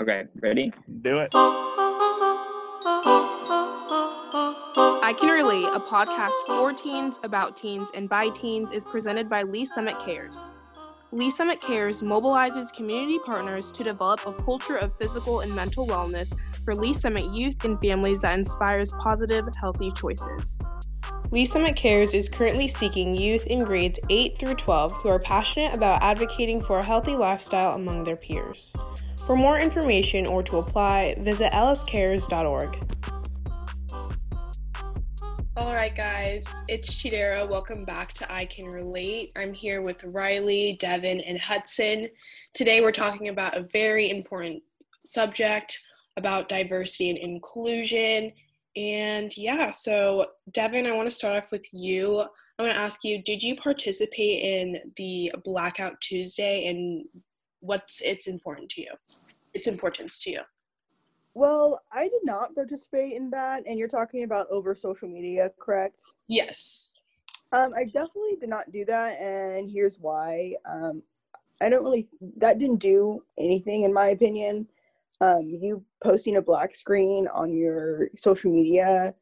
Okay, ready? Do it. I Can Relate, a podcast for teens, about teens, and by teens, is presented by Lee's Summit Cares. Lee's Summit Cares mobilizes community partners to develop a culture of physical and mental wellness for Lee's Summit youth and families that inspires positive, healthy choices. Lee's Summit Cares is currently seeking youth in grades 8 through 12 who are passionate about advocating for a healthy lifestyle among their peers. For more information or to apply, visit lscares.org. All right, guys, it's Chidera. Welcome back to I Can Relate. I'm here with Rylee, Devynn, and Hudson. Today, we're talking about a very important subject about diversity and inclusion. And yeah, so Devynn, I want to start off with you. I want to ask you Did you participate in the Blackout Tuesday and what's its important to you? Its importance to you? Well, I did not participate in that, and you're talking about over social media, correct? Yes. Um, I definitely did not do that, and here's why. Um, I don't really, that didn't do anything, in my opinion. Um, you posting a black screen on your social media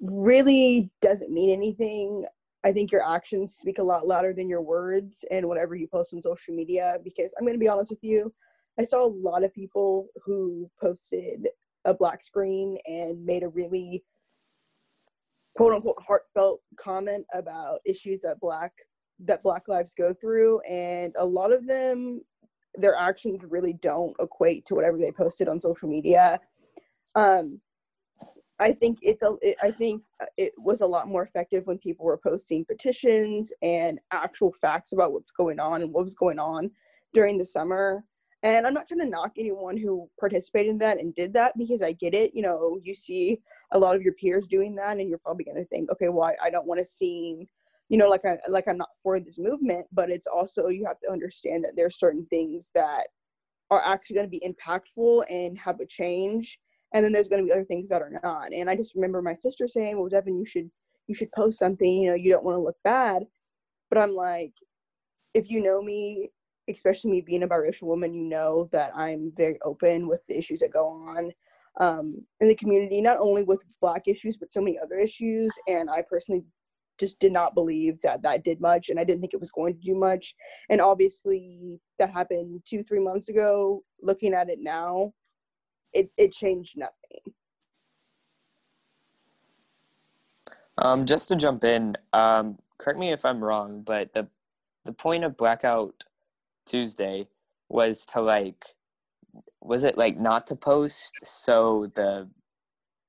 really doesn't mean anything. I think your actions speak a lot louder than your words and whatever you post on social media. Because I'm going to be honest with you, I saw a lot of people who posted a black screen and made a really quote unquote heartfelt comment about issues that black that black lives go through and a lot of them their actions really don't equate to whatever they posted on social media um i think it's a it, i think uh, it was a lot more effective when people were posting petitions and actual facts about what's going on and what was going on during the summer and I'm not trying to knock anyone who participated in that and did that because I get it. You know, you see a lot of your peers doing that, and you're probably going to think, okay, well, I, I don't want to seem, you know, like I like I'm not for this movement. But it's also you have to understand that there's certain things that are actually going to be impactful and have a change, and then there's going to be other things that are not. And I just remember my sister saying, "Well, Devynn, you should you should post something. You know, you don't want to look bad." But I'm like, if you know me especially me being a biracial woman, you know that I'm very open with the issues that go on um, in the community, not only with Black issues, but so many other issues. And I personally just did not believe that that did much, and I didn't think it was going to do much. And obviously, that happened two, three months ago. Looking at it now, it, it changed nothing. Um, just to jump in, um, correct me if I'm wrong, but the the point of blackout Tuesday was to like was it like not to post so the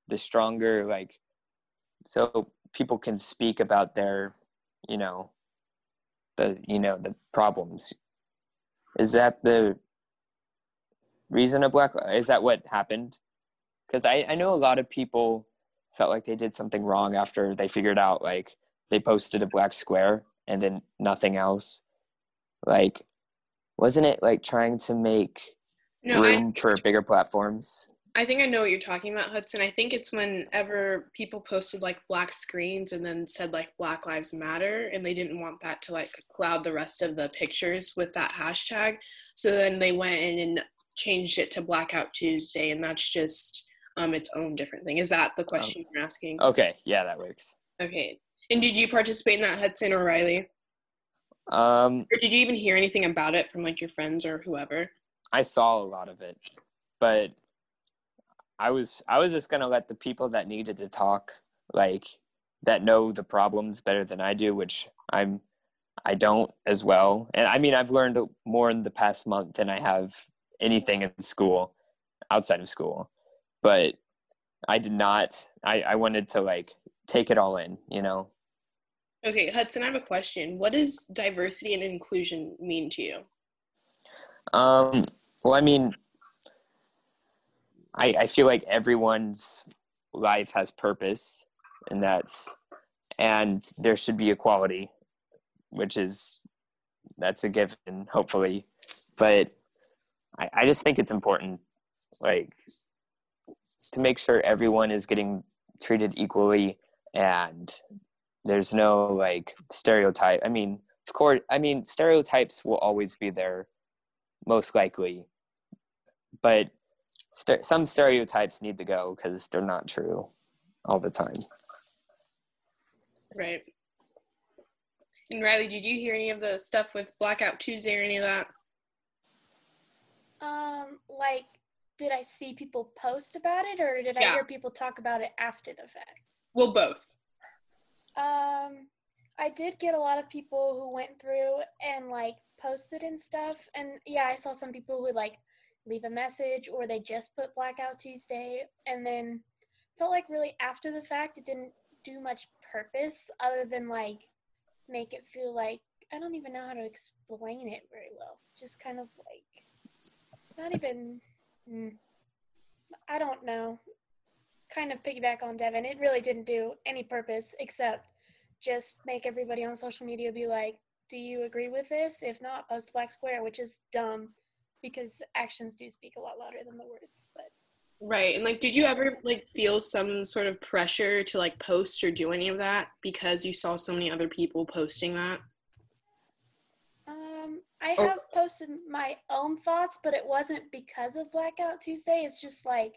the stronger like so people can speak about their you know the you know the problems is that the reason of black is that what happened because I, I know a lot of people felt like they did something wrong after they figured out like they posted a black square and then nothing else like wasn't it like trying to make no, room I, for bigger platforms? I think I know what you're talking about, Hudson. I think it's whenever people posted like black screens and then said like Black Lives Matter, and they didn't want that to like cloud the rest of the pictures with that hashtag. So then they went in and changed it to Blackout Tuesday, and that's just um its own different thing. Is that the um, question um, you're asking? Okay, yeah, that works. Okay. And did you participate in that, Hudson or Rylee? Um, or did you even hear anything about it from like your friends or whoever? I saw a lot of it, but I was I was just gonna let the people that needed to talk, like that know the problems better than I do, which I'm I don't as well. And I mean I've learned more in the past month than I have anything in school, outside of school. But I did not I, I wanted to like take it all in, you know. Okay, Hudson, I have a question. What does diversity and inclusion mean to you? Um, well, I mean, I, I feel like everyone's life has purpose, and that's, and there should be equality, which is, that's a given, hopefully. But I, I just think it's important, like, to make sure everyone is getting treated equally and there's no like stereotype i mean of course i mean stereotypes will always be there most likely but st- some stereotypes need to go because they're not true all the time. Right. And Rylee, did you hear any of the stuff with Blackout Tuesday or any of that? Um, like, did I see people post about it, or did Yeah. I hear people talk about it after the fact? Well, both. Um, I did get a lot of people who went through and like posted and stuff, and yeah, I saw some people who like leave a message or they just put Blackout Tuesday, and then felt like really after the fact it didn't do much purpose other than like make it feel like I don't even know how to explain it very well. Just kind of like not even. Mm, I don't know. Kind of piggyback on Devynn. It really didn't do any purpose except just make everybody on social media be like, "Do you agree with this? If not, post black square," which is dumb because actions do speak a lot louder than the words. But Right. And like, did you ever like feel some sort of pressure to like post or do any of that because you saw so many other people posting that? I Or- have posted my own thoughts, but it wasn't because of Blackout Tuesday. It's just like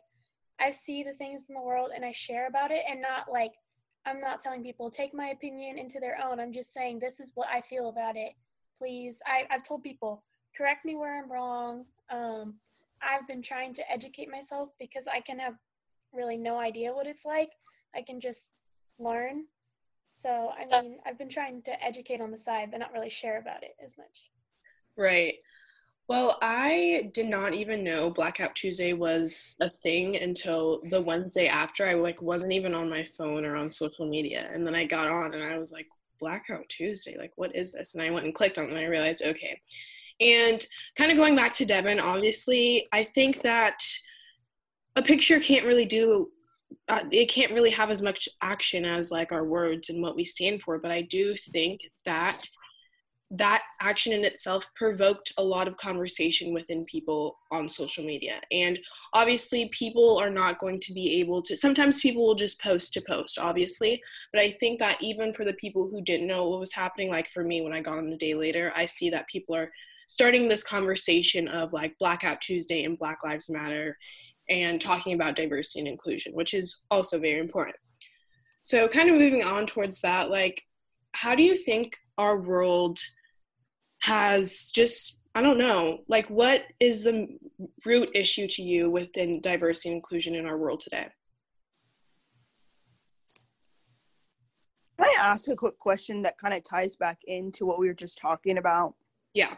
I see the things in the world and I share about it, and not like I'm not telling people take my opinion into their own. I'm just saying this is what I feel about it. Please, I, I've told people correct me where I'm wrong. Um, I've been trying to educate myself because I can have really no idea what it's like. I can just learn. So I mean, I've been trying to educate on the side, but not really share about it as much. Right. Well, I did not even know Blackout Tuesday was a thing until the Wednesday after. I like wasn't even on my phone or on social media, and then I got on and I was like, Blackout Tuesday, like what is this? And I went and clicked on it, and I realized, okay. And kind of going back to Devynn, obviously, I think that a picture can't really do uh, it can't really have as much action as like our words and what we stand for but i do think that that action in itself provoked a lot of conversation within people on social media. And obviously people are not going to be able to sometimes people will just post to post obviously. But i think that even for the people who didn't know what was happening like for me when i got on a day later i see that people are starting this conversation of like blackout tuesday and black lives matter and talking about diversity and inclusion which is also very important. So kind of moving on towards that like how do you think our world has just I don't know, like what is the root issue to you within diversity and inclusion in our world today? Can I ask a quick question that kind of ties back into what we were just talking about? Yeah.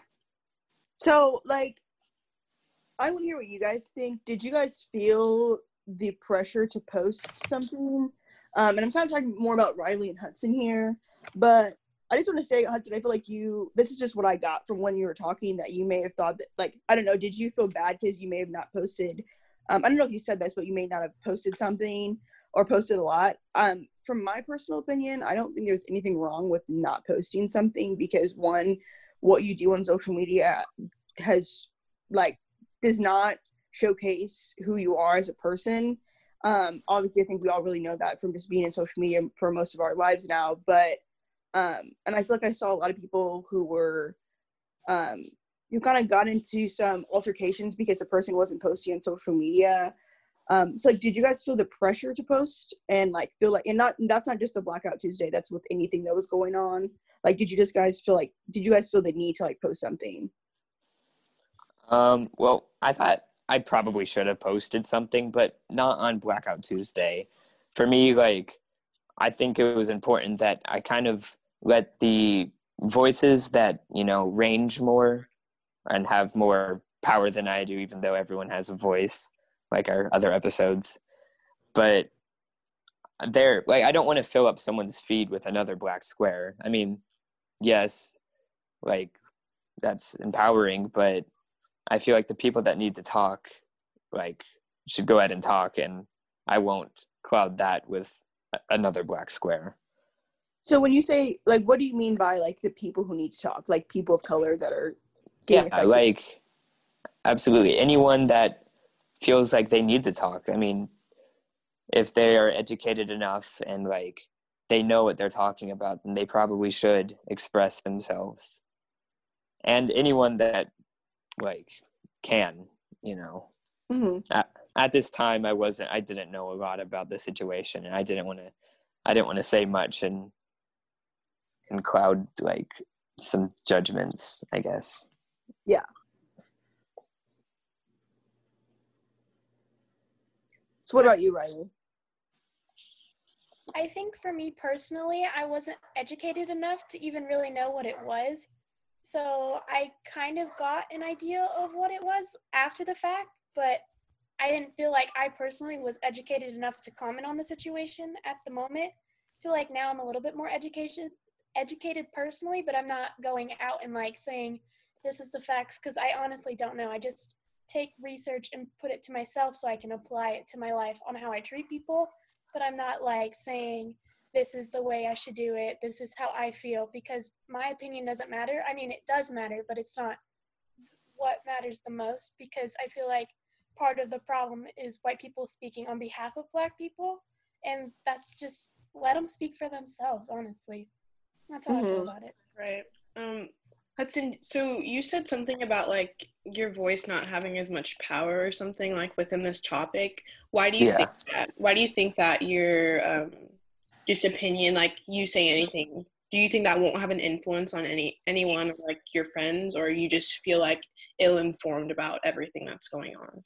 So, like, I want to hear what you guys think. Did you guys feel the pressure to post something? Um, and I'm kind of talking more about Rylee and Hudson here, but I just want to say, Hudson, I feel like you, this is just what I got from when you were talking that you may have thought that, like, I don't know, did you feel bad because you may have not posted? Um, I don't know if you said this, but you may not have posted something or posted a lot. Um, from my personal opinion, I don't think there's anything wrong with not posting something because one, what you do on social media has like does not showcase who you are as a person. Um, obviously, I think we all really know that from just being in social media for most of our lives now. But um, and I feel like I saw a lot of people who were um, kind of got into some altercations because the person wasn't posting on social media. Um, so like, did you guys feel the pressure to post and like feel like, and not, and that's not just a blackout Tuesday. That's with anything that was going on. Like, did you just guys feel like, did you guys feel the need to like post something? Um, well, I thought I probably should have posted something, but not on Blackout Tuesday. For me, like, I think it was important that I kind of let the voices that, you know, range more and have more power than I do, even though everyone has a voice, like our other episodes. But they're like, I don't want to fill up someone's feed with another black square. I mean, yes, like, that's empowering, but I feel like the people that need to talk, like, should go ahead and talk, and I won't cloud that with another black square. So when you say like, what do you mean by like the people who need to talk? Like people of color that are getting Yeah, affected? like, absolutely. Anyone that feels like they need to talk. I mean, if they are educated enough and like they know what they're talking about, then they probably should express themselves. And anyone that like can, you know. hmm at this time i wasn't i didn't know a lot about the situation and i didn't want to i didn't want to say much and and cloud like some judgments i guess Yeah. So what about you, Rylee? I think for me personally, I wasn't educated enough to even really know what it was. So I kind of got an idea of what it was after the fact, but I didn't feel like I personally was educated enough to comment on the situation at the moment. I feel like now I'm a little bit more education educated personally, but I'm not going out and like saying this is the facts because I honestly don't know. I just take research and put it to myself so I can apply it to my life on how I treat people. But I'm not like saying this is the way I should do it. This is how I feel because my opinion doesn't matter. I mean, it does matter, but it's not what matters the most because I feel like part of the problem is white people speaking on behalf of black people. And that's just let them speak for themselves, honestly. That's how I feel Mhm. about it. Right. Um, Hudson, so you said something about like your voice not having as much power or something like within this topic. Why do you Yeah. think that? Why do you think that your um, just opinion, like you say anything, do you think that won't have an influence on any anyone like your friends, or you just feel like ill informed about everything that's going on?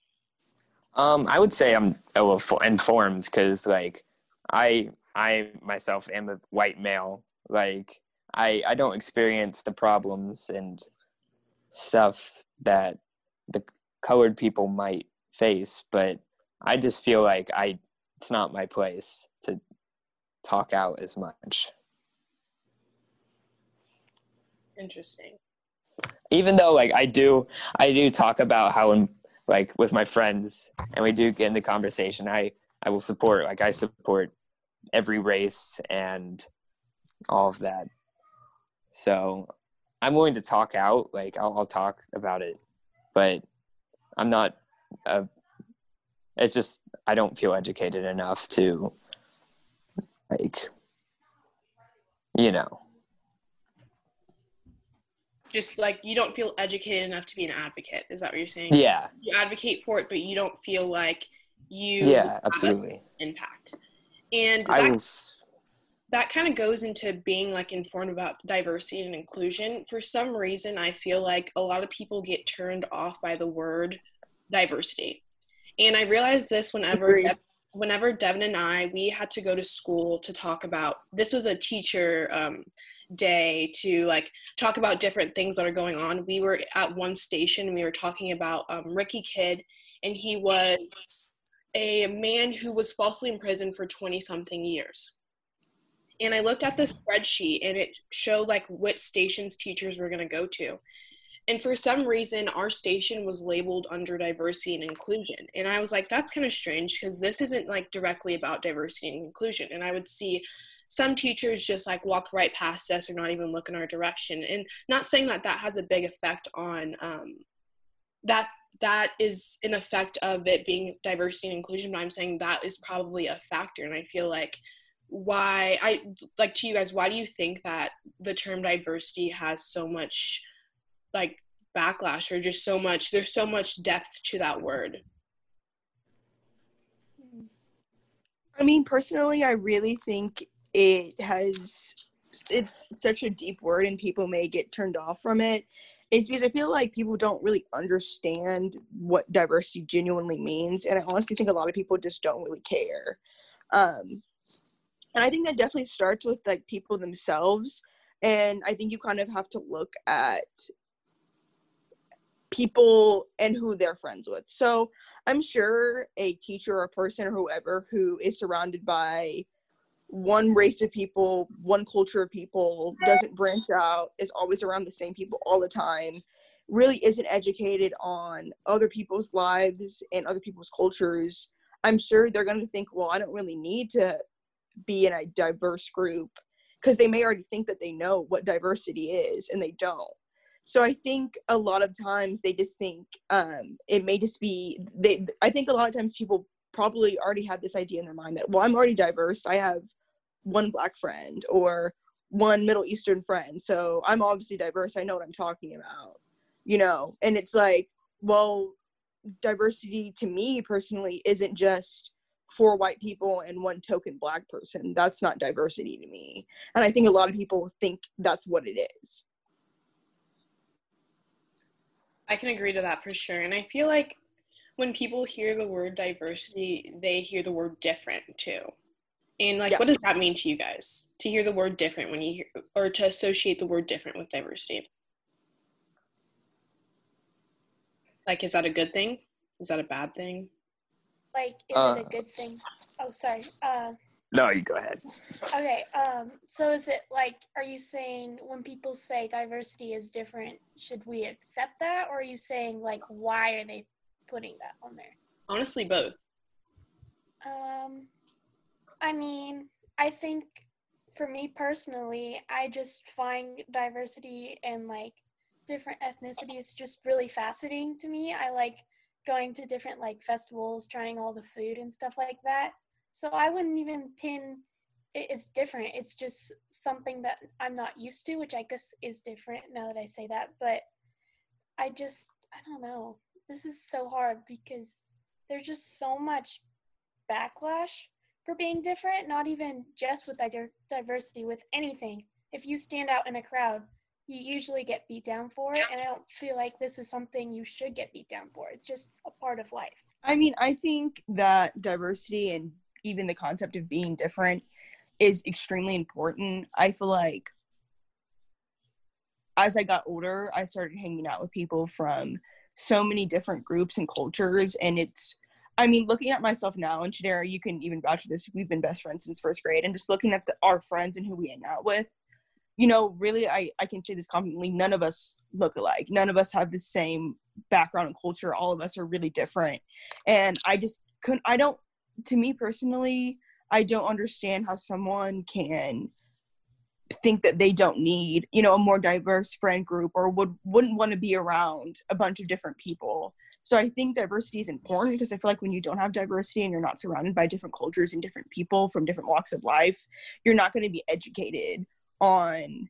Um, I would say I'm ill informed because like I I myself am a white male. Like I I don't experience the problems and stuff that the colored people might face, but I just feel like I it's not my place to talk out as much. Interesting. even though like I do I do talk about how I'm like with my friends and we do get in the conversation I I will support like I support every race and all of that so I'm willing to talk out like I'll, I'll talk about it but I'm not uh, it's just I don't feel educated enough to like you know Just like you don't feel educated enough to be an advocate. Is that what you're saying? yeah You advocate for it, but you don't feel like you yeah have absolutely impact. And I that was that kind of goes into being like informed about diversity and inclusion. For some reason, I feel like a lot of people get turned off by the word diversity. And I realized this whenever Agreed. Whenever Devynn and I we had to go to school to talk about this was a teacher um, day to like talk about different things that are going on. We were at one station and we were talking about um, Ricky Kidd, and he was a man who was falsely imprisoned for 20 something years and I looked at the spreadsheet and it showed like which stations teachers were going to go to. And for some reason, our station was labeled under diversity and inclusion. And I was like, that's kind of strange because this isn't like directly about diversity and inclusion. And I would see some teachers just like walk right past us or not even look in our direction. And not saying that that has a big effect on um, that. That is an effect of it being diversity and inclusion, but I'm saying that is probably a factor. And I feel like why I like to you guys, why do you think that the term diversity has so much like backlash or just so much there's so much depth to that word? I mean, personally, I really think it has. It's such a deep word, and people may get turned off from. It's because I feel like people don't really understand what diversity genuinely means, and I honestly think a lot of people just don't really care. Um, and I think that definitely starts with like people themselves, and I think you kind of have to look at people and who they're friends with. So I'm sure a teacher or a person or whoever who is surrounded by one race of people, one culture of people, doesn't branch out, is always around the same people all the time, really isn't educated on other people's lives and other people's cultures. I'm sure they're going to think, well, I don't really need to be in a diverse group because they may already think that they know what diversity is and they don't. So I think a lot of times they just think um, it may just be they. I think a lot of times people probably already have this idea in their mind that well, I'm already diverse. I have one black friend or one Middle Eastern friend, so I'm obviously diverse. I know what I'm talking about, you know. And it's like, well, diversity to me personally isn't just four white people and one token black person. That's not diversity to me. And I think a lot of people think that's what it is. I can agree to that for sure. And I feel like when people hear the word diversity, they hear the word different too. And like, yeah. what does that mean to you guys to hear the word different when you hear, or to associate the word different with diversity? Like, is that a good thing? Is that a bad thing? Like, is uh, it a good thing? Oh, sorry. Uh, no, you go ahead. Okay. Um. So, is it like, are you saying when people say diversity is different, should we accept that, or are you saying like, why are they putting that on there? Honestly, both. Um. I mean, I think for me personally, I just find diversity and like different ethnicities just really fascinating to me. I like going to different like festivals, trying all the food and stuff like that. So I wouldn't even pin it's different. It's just something that I'm not used to, which I guess is different now that I say that. But I just, I don't know. This is so hard because there's just so much backlash for being different, not even just with diversity, with anything. If you stand out in a crowd, you usually get beat down for it. And I don't feel like this is something you should get beat down for. It's just a part of life. I mean, I think that diversity and even the concept of being different is extremely important. I feel like as I got older, I started hanging out with people from so many different groups and cultures. And it's I mean, looking at myself now, and Chidera, you can even vouch for this. We've been best friends since first grade, and just looking at the, our friends and who we hang out with, you know, really, I I can say this confidently. None of us look alike. None of us have the same background and culture. All of us are really different, and I just couldn't. I don't. To me personally, I don't understand how someone can think that they don't need you know a more diverse friend group or would wouldn't want to be around a bunch of different people so I think diversity is important because I feel like when you don't have diversity and you're not surrounded by different cultures and different people from different walks of life, you're not going to be educated on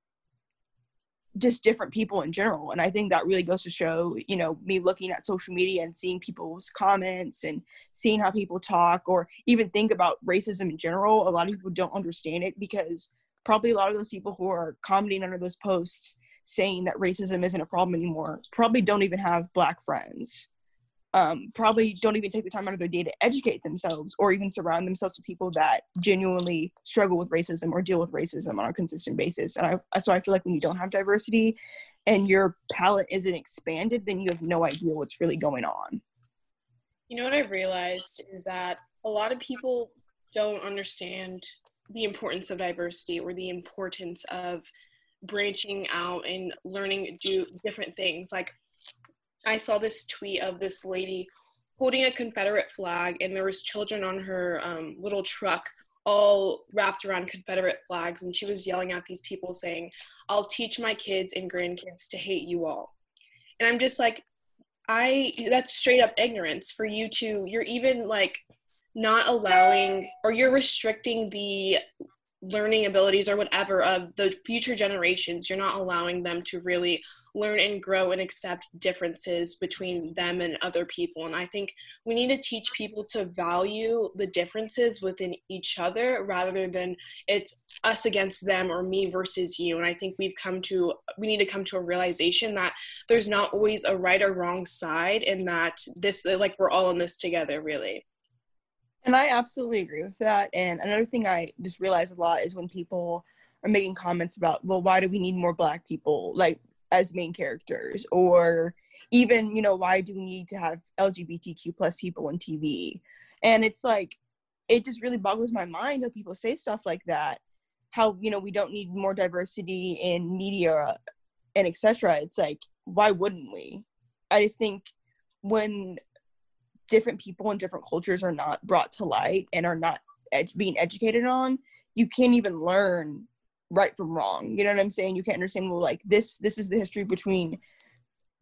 just different people in general. And I think that really goes to show, you know, me looking at social media and seeing people's comments and seeing how people talk or even think about racism in general. A lot of people don't understand it because probably a lot of those people who are commenting under those posts saying that racism isn't a problem anymore probably don't even have black friends um, probably don't even take the time out of their day to educate themselves or even surround themselves with people that genuinely struggle with racism or deal with racism on a consistent basis. And I, so I feel like when you don't have diversity and your palette isn't expanded, then you have no idea what's really going on. You know what I've realized is that a lot of people don't understand the importance of diversity or the importance of branching out and learning do different things. Like I saw this tweet of this lady holding a Confederate flag, and there was children on her um, little truck all wrapped around Confederate flags, and she was yelling at these people saying, "I'll teach my kids and grandkids to hate you all." And I'm just like, I that's straight up ignorance for you to. You're even like not allowing or you're restricting the learning abilities or whatever of the future generations you're not allowing them to really learn and grow and accept differences between them and other people. And i think we need to teach people to value the differences within each other rather than it's us against them or me versus you. And i think we've come to we need to come to a realization that there's not always a right or wrong side and that this like we're all in this together really and I absolutely agree with that. And another thing I just realize a lot is when people are making comments about, well, why do we need more black people like as main characters? Or even, you know, why do we need to have LGBTQ plus people on TV? And it's like, it just really boggles my mind how people say stuff like that. How, you know, we don't need more diversity in media and etc. It's like, why wouldn't we? I just think when different people and different cultures are not brought to light and are not ed- being educated on you can't even learn right from wrong. You know what i'm saying? You can't understand well like this this is the history between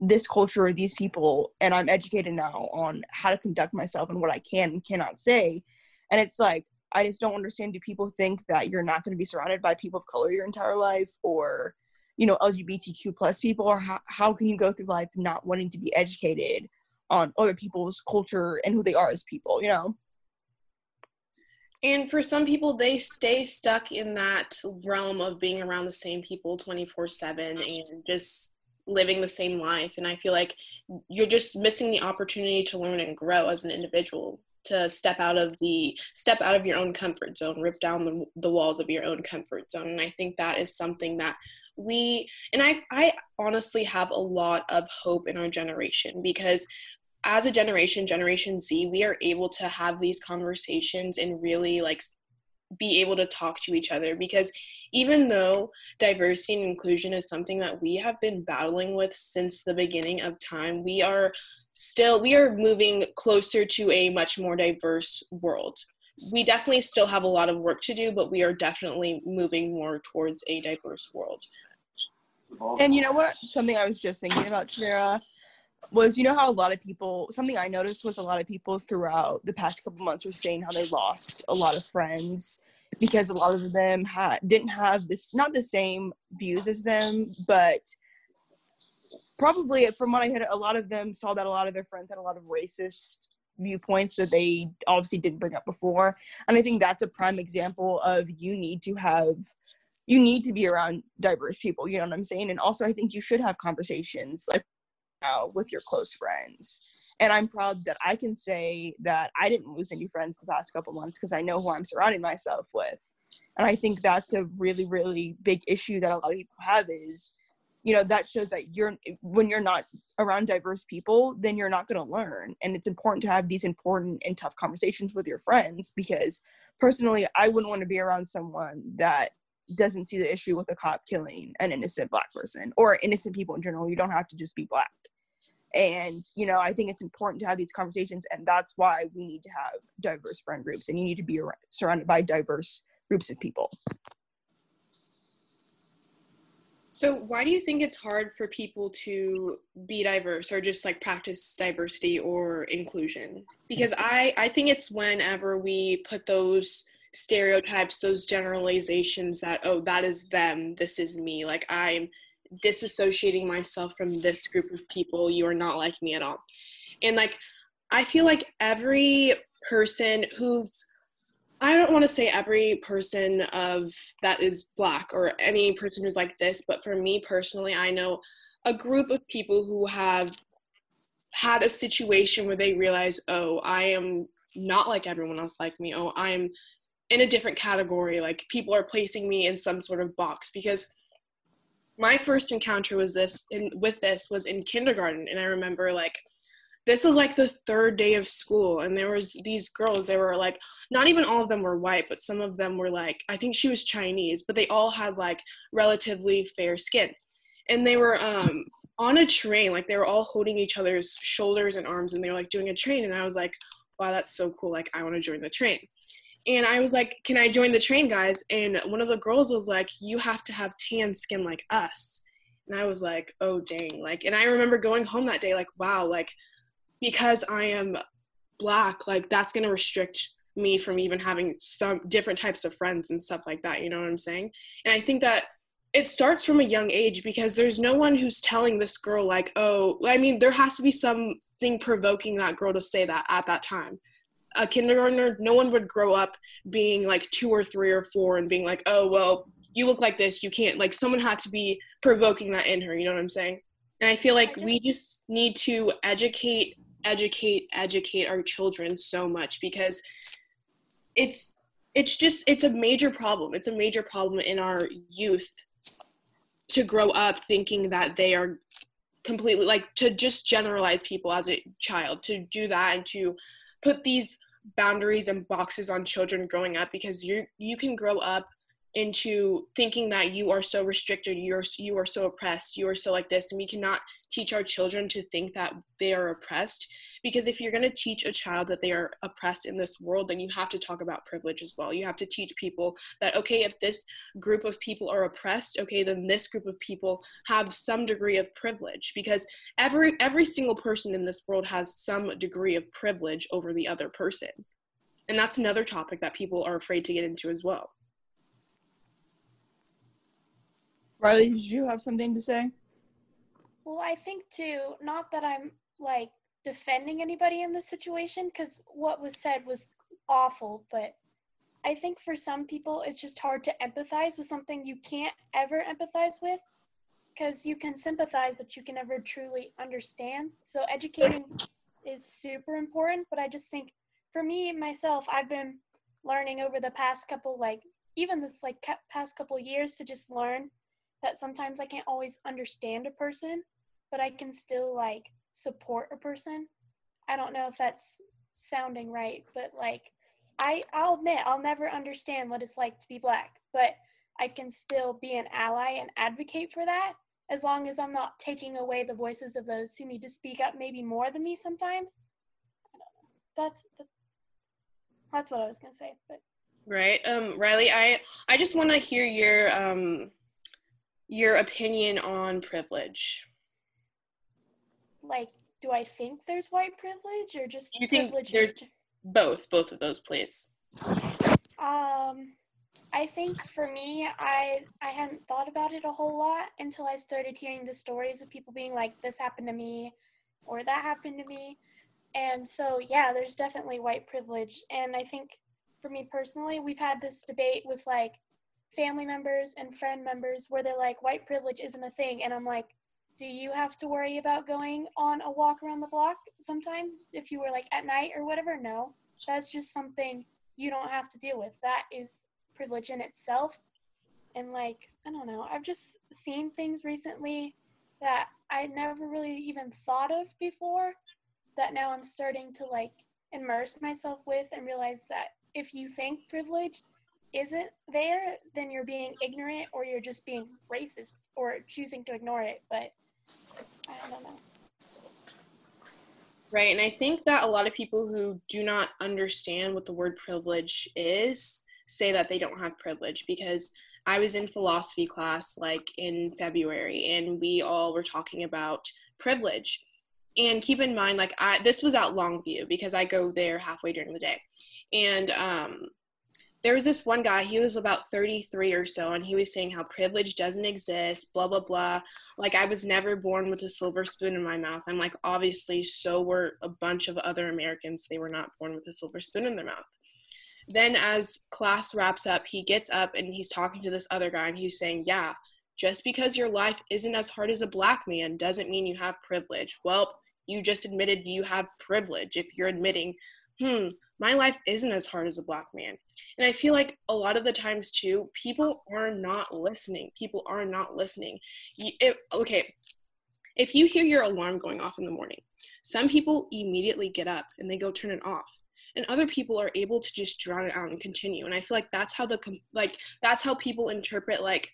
this culture or these people and i'm educated now on how to conduct myself and what i can and cannot say. And it's like i just don't understand do people think that you're not going to be surrounded by people of color your entire life or you know lgbtq plus people? Or how, how can you go through life not wanting to be educated on other people's culture and who they are as people, you know? And for some people, they stay stuck in that realm of being around the same people 24 7 and just living the same life. And I feel like you're just missing the opportunity to learn and grow as an individual to step out of the step out of your own comfort zone rip down the, the walls of your own comfort zone and i think that is something that we and i i honestly have a lot of hope in our generation because as a generation generation z we are able to have these conversations and really like be able to talk to each other because even though diversity and inclusion is something that we have been battling with since the beginning of time we are still we are moving closer to a much more diverse world. We definitely still have a lot of work to do but we are definitely moving more towards a diverse world and you know what? Something i was just thinking about Shira, was you know how a lot of people something i noticed was a lot of people throughout the past couple months were saying how they lost a lot of friends because a lot of them had didn't have this not the same views as them but probably from what i heard a lot of them saw that a lot of their friends had a lot of racist viewpoints that they obviously didn't bring up before. And i think that's a prime example of you need to have you need to be around diverse people you know what i'm saying? And also i think you should have conversations like now with your close friends. And i'm proud that i can say that i didn't lose any friends the past couple months because i know who i'm surrounding myself with. And i think that's a really really big issue that a lot of people have is you know that shows that you're when you're not around diverse people then you're not going to learn. And it's important to have these important and tough conversations with your friends because personally i wouldn't want to be around someone that doesn't see the issue with a cop killing an innocent black person or innocent people in general. You don't have to just be black. And you know i think it's important to have these conversations and that's why we need to have diverse friend groups and you need to be surrounded by diverse groups of people. So why do you think it's hard for people to be diverse or just like practice diversity or inclusion? Because i i think it's whenever we put those stereotypes those generalizations that oh that is them this is me like i'm disassociating myself from this group of people you are not like me at all. And like i feel like every person who's i don't want to say every person of that is black or any person who's like this but for me personally i know a group of people who have had a situation where they realize oh i am not like everyone else like me. Oh i'm in a different category like people are placing me in some sort of box because my first encounter was this in with this was in kindergarten and i remember like this was like the third day of school and there was these girls they were like not even all of them were white but some of them were like i think she was chinese but they all had like relatively fair skin. And they were um on a train like they were all holding each other's shoulders and arms and they were like doing a train and i was like wow that's so cool like i want to join the train and I was like, "Can I join the train, guys?" And one of the girls was like, "You have to have tan skin like us." And I was like, "Oh dang!" Like, and I remember going home that day, like, "Wow!" Like, because I am black, like that's gonna restrict me from even having some different types of friends and stuff like that. You know what I'm saying? And I think that it starts from a young age because there's no one who's telling this girl like, "Oh," I mean, there has to be something provoking that girl to say that at that time a kindergartner, no one would grow up being like two or three or four and being like, oh, well, you look like this, you can't. Like, someone had to be provoking that in her, you know what I'm saying? And I feel like we just need to educate, educate, educate our children so much because it's it's just it's a major problem. It's a major problem in our youth to grow up thinking that they are completely like to just generalize people as a child to do that and to put these boundaries and boxes on children growing up because you you can grow up into thinking that you are so restricted you're you are so oppressed you are so like this and we cannot teach our children to think that they are oppressed. Because if you're going to teach a child that they are oppressed in this world then you have to talk about privilege as well. You have to teach people that okay if this group of people are oppressed okay then this group of people have some degree of privilege. Because every every single person in this world has some degree of privilege over the other person. And that's another topic that people are afraid to get into as well Rylee, did you have something to say? Well, I think too, not that I'm like defending anybody in this situation because what was said was awful, but I think for some people it's just hard to empathize with something you can't ever empathize with because you can sympathize, but you can never truly understand. So educating is super important, but I just think for me myself, I've been learning over the past couple like even this like past couple years to just learn that sometimes I can't always understand a person, but I can still like support a person. I don't know if that's sounding right, but like I I'll admit I'll never understand what it's like to be black, but I can still be an ally and advocate for that as long as I'm not taking away the voices of those who need to speak up maybe more than me sometimes. I don't know. That's that's, that's what I was gonna say. But right, um, Rylee, I I just want to hear your um your opinion on privilege. Like, do I think there's white privilege or just you think privilege? There's both, both of those, please. Um, I think for me, I I hadn't thought about it a whole lot until I started hearing the stories of people being like, "This happened to me," or "That happened to me," and so yeah, there's definitely white privilege, and I think for me personally, we've had this debate with like family members and friend members where they're like, "White privilege isn't a thing," and I'm like, "Do you have to worry about going on a walk around the block sometimes if you were like at night or whatever?" No, that's just something you don't have to deal with. That is privilege in itself. And like, I don't know, I've just seen things recently that I never really even thought of before that now I'm starting to like immerse myself with and realize that if you think privilege isn't there, then you're being ignorant or you're just being racist or choosing to ignore it. But I don't know. Right. And I think that a lot of people who do not understand what the word privilege is say that they don't have privilege because I was in philosophy class like in February and we all were talking about privilege. And keep in mind, like I this was at Longview because I go there halfway during the day. And um there was this one guy, he was about 33 or so, and he was saying how privilege doesn't exist, blah, blah, blah. Like, I was never born with a silver spoon in my mouth. I'm like, obviously, so were a bunch of other Americans. They were not born with a silver spoon in their mouth. Then, as class wraps up, he gets up and he's talking to this other guy and he's saying, Yeah, just because your life isn't as hard as a black man doesn't mean you have privilege. Well, you just admitted you have privilege if you're admitting, hmm, my life isn't as hard as a black man. And I feel like a lot of the times too, people are not listening. People are not listening. It, okay, if you hear your alarm going off in the morning, some people immediately get up and they go turn it off and other people are able to just drown it out and continue and i feel like that's how the like that's how people interpret like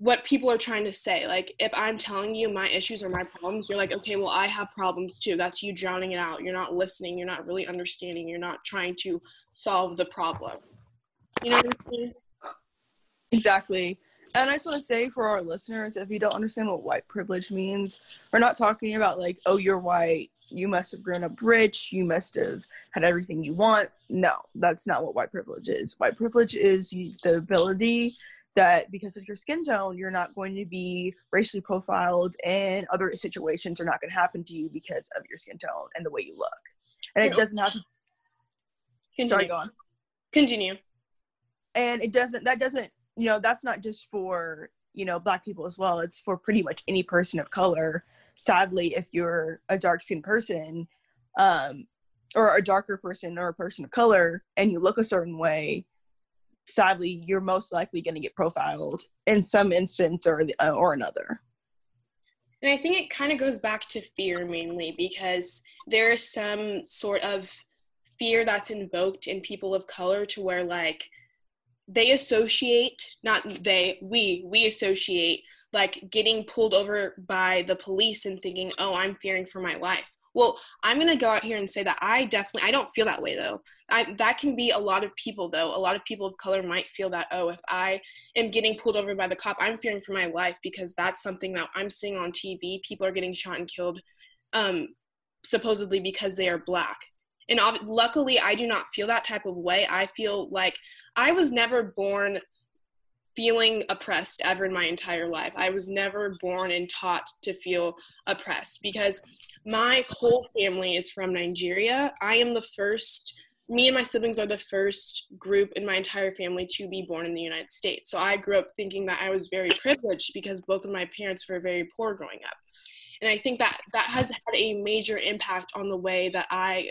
what people are trying to say. Like if i'm telling you my issues or my problems you're like okay well i have problems too. That's you drowning it out. You're not listening. You're not really understanding. You're not trying to solve the problem. You know what i mean exactly. And I just want to say for our listeners, if you don't understand what white privilege means, we're not talking about like, oh, you're white, you must have grown up rich, you must have had everything you want. No, that's not what white privilege is. White privilege is the ability that because of your skin tone, you're not going to be racially profiled and other situations are not going to happen to you because of your skin tone and the way you look. And it doesn't have to. Continue. Sorry, go on. Continue. And it doesn't, that doesn't, you know, that's not just for, you know, black people as well. It's for pretty much any person of color sadly if you're a dark skinned person um, or a darker person or a person of color and you look a certain way sadly you're most likely going to get profiled in some instance or uh, or another and i think it kind of goes back to fear mainly because there's some sort of fear that's invoked in people of color to where like they associate not they we we associate like getting pulled over by the police and thinking, oh, I'm fearing for my life. Well, I'm going to go out here and say that I definitely, I don't feel that way though. I, that can be a lot of people though. A lot of people of color might feel that, oh, if I am getting pulled over by the cop, I'm fearing for my life because that's something that I'm seeing on TV. People are getting shot and killed um, supposedly because they are black. And luckily, I do not feel that type of way. I feel like I was never born feeling oppressed ever in my entire life. I was never born and taught to feel oppressed because my whole family is from Nigeria. I am the first, me and my siblings are the first group in my entire family to be born in the United States. So I grew up thinking that I was very privileged because both of my parents were very poor growing up. And I think that that has had a major impact on the way that I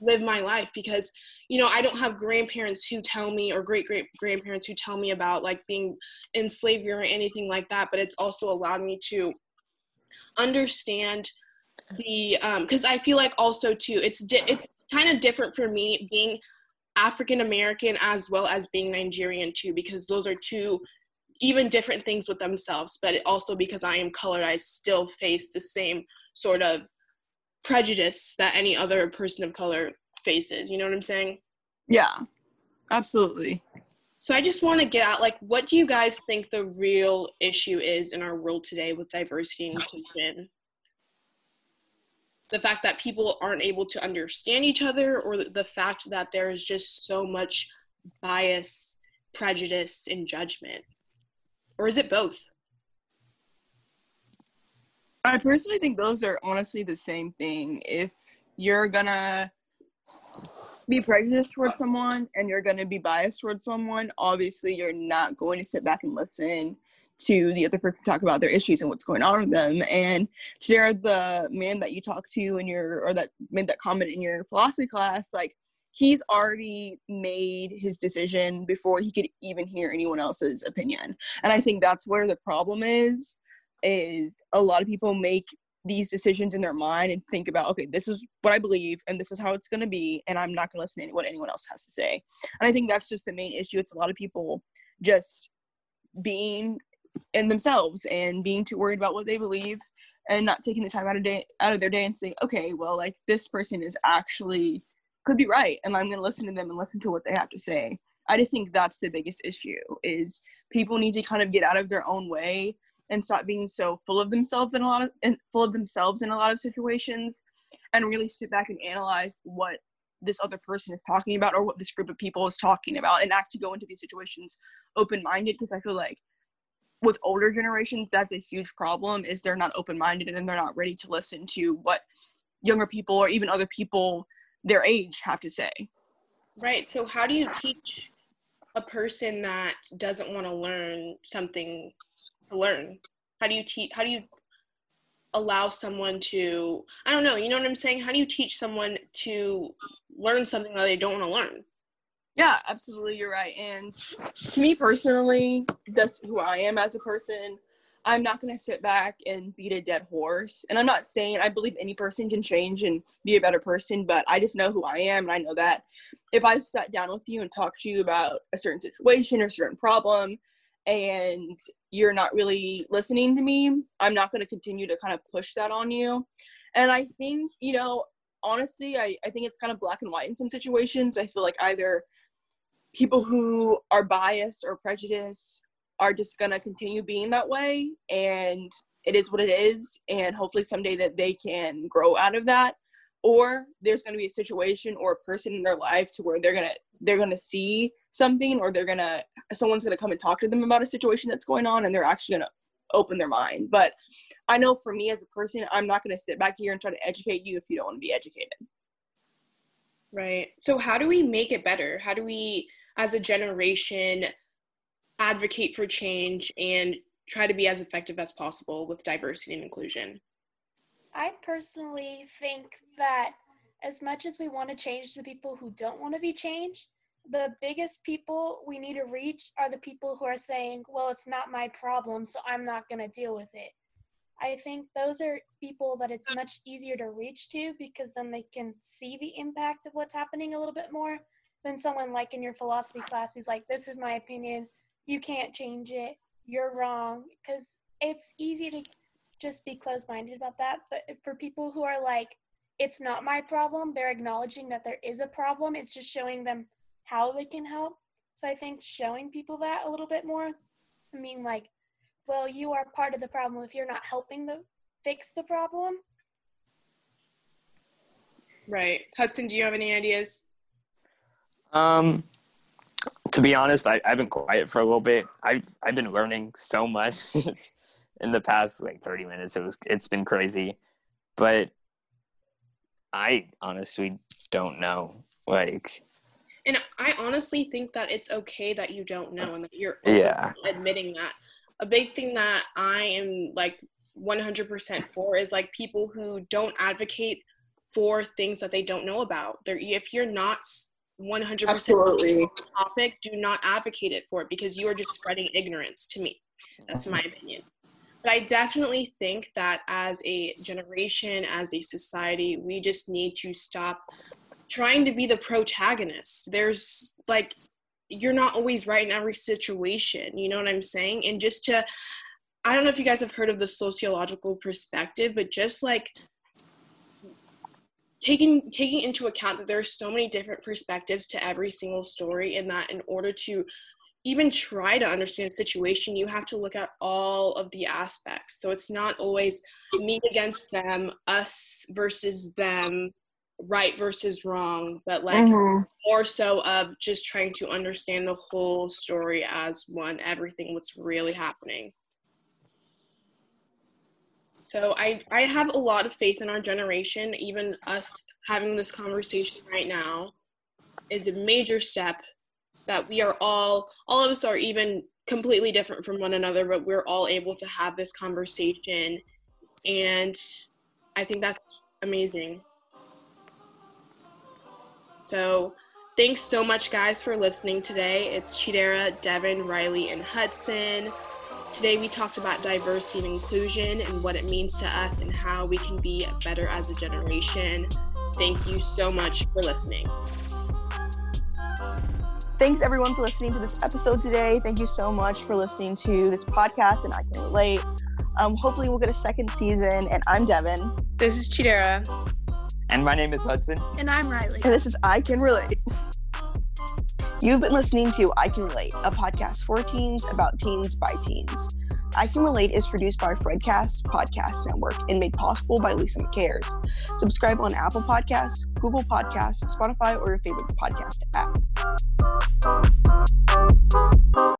live my life because you know i don't have grandparents who tell me or great great grandparents who tell me about like being in slavery or anything like that but it's also allowed me to understand the because um, i feel like also too it's di- it's kind of different for me being african american as well as being nigerian too because those are two even different things with themselves but also because i am colored i still face the same sort of prejudice that any other person of color faces. You know what I'm saying? Yeah, absolutely. So I just want to get at like, what do you guys think the real issue is in our world today with diversity and inclusion? The fact that people aren't able to understand each other, or the fact that there is just so much bias, prejudice, and judgment? Or is it both? I personally think those are honestly the same thing. If you're gonna be prejudiced towards someone and you're gonna be biased towards someone, obviously you're not going to sit back and listen to the other person talk about their issues and what's going on with them. And share the man that you talked to in your or that made that comment in your philosophy class, like he's already made his decision before he could even hear anyone else's opinion. And I think that's where the problem is is a lot of people make these decisions in their mind and think about okay this is what i believe and this is how it's going to be and i'm not going to listen to what anyone else has to say and i think that's just the main issue it's a lot of people just being in themselves and being too worried about what they believe and not taking the time out of day out of their day and saying okay well like this person is actually could be right and i'm going to listen to them and listen to what they have to say. I just think that's the biggest issue is people need to kind of get out of their own way and stop being so full of themselves in a lot of and full of themselves in a lot of situations and really sit back and analyze what this other person is talking about or what this group of people is talking about and actually go into these situations open-minded because i feel like with older generations that's a huge problem is they're not open-minded and they're not ready to listen to what younger people or even other people their age have to say right so how do you teach a person that doesn't want to learn something to learn? How do you teach? How do you allow someone to? I don't know. You know what I'm saying? How do you teach someone to learn something that they don't want to learn? Yeah, absolutely. You're right. And to me personally, that's who I am as a person. I'm not going to sit back and beat a dead horse. And I'm not saying I believe any person can change and be a better person, but I just know who I am. And I know that if I sat down with you and talked to you about a certain situation or certain problem, and you're not really listening to me, I'm not going to continue to kind of push that on you. And I think, you know, honestly, I, I think it's kind of black and white in some situations. I feel like either people who are biased or prejudiced are just going to continue being that way and it is what it is and hopefully someday that they can grow out of that. Or there's going to be a situation or a person in their life to where they're going to they're going to see something or they're going to someone's going to come and talk to them about a situation that's going on and they're actually going to open their mind. But i know for me as a person i'm not going to sit back here and try to educate you if you don't want to be educated right. So how do we make it better? How do we as a generation advocate for change and try to be as effective as possible with diversity and inclusion? I personally think that as much as we want to change the people who don't want to be changed, the biggest people we need to reach are the people who are saying, well, it's not my problem, so I'm not going to deal with it. I think those are people that it's much easier to reach to because then they can see the impact of what's happening a little bit more than someone like in your philosophy class who's like, this is my opinion, you can't change it, you're wrong. Because it's easy to just be closed minded about that. But for people who are like, it's not my problem, they're acknowledging that there is a problem. It's just showing them how they can help. So I think showing people that a little bit more, I mean, like, well, you are part of the problem if you're not helping the fix the problem. Right. Hudson, do you have any ideas? Um, to be honest, I, I've been quiet for a little bit. I've I've been learning so much in the past like 30 minutes. It was it's been crazy, but I honestly don't know. Like, And I honestly think that it's okay that you don't know and that you're Yeah. admitting that. A big thing that I am like 100% for is like people who don't advocate for things that they don't know about. They're, if you're not 100% Absolutely. topic, do not advocate it for it because you are just spreading ignorance to me. That's my opinion. But I definitely think that as a generation, as a society, we just need to stop trying to be the protagonist. There's like, you're not always right in every situation. You know what I'm saying? And just to, I don't know if you guys have heard of the sociological perspective, but just like taking taking into account that there are so many different perspectives to every single story and that in order to even try to understand a situation you have to look at all of the aspects so it's not always me against them us versus them right versus wrong but like Mhm. more so of just trying to understand the whole story as one everything what's really happening. So I, I have a lot of faith in our generation. Even us having this conversation right now is a major step that we are all all of us are even completely different from one another but we're all able to have this conversation. And i think that's amazing so thanks so much guys for listening today it's chidera Devynn Rylee and hudson today we talked about diversity and inclusion and what it means to us and how we can be better as a generation thank you so much for listening Thanks everyone for listening to this episode today. Thank you so much for listening to this podcast, and I can relate. Um, hopefully, we'll get a second season. And I'm Devynn, this is chidera and my name is Hudson. And I'm Rylee. And this is I Can Relate. You've been listening to I Can Relate, a podcast for teens about teens by teens. I Can Relate is produced by Fredcast Podcast Network and made possible by Lisa McCares. Subscribe on Apple Podcasts, Google Podcasts, Spotify, or your favorite podcast app.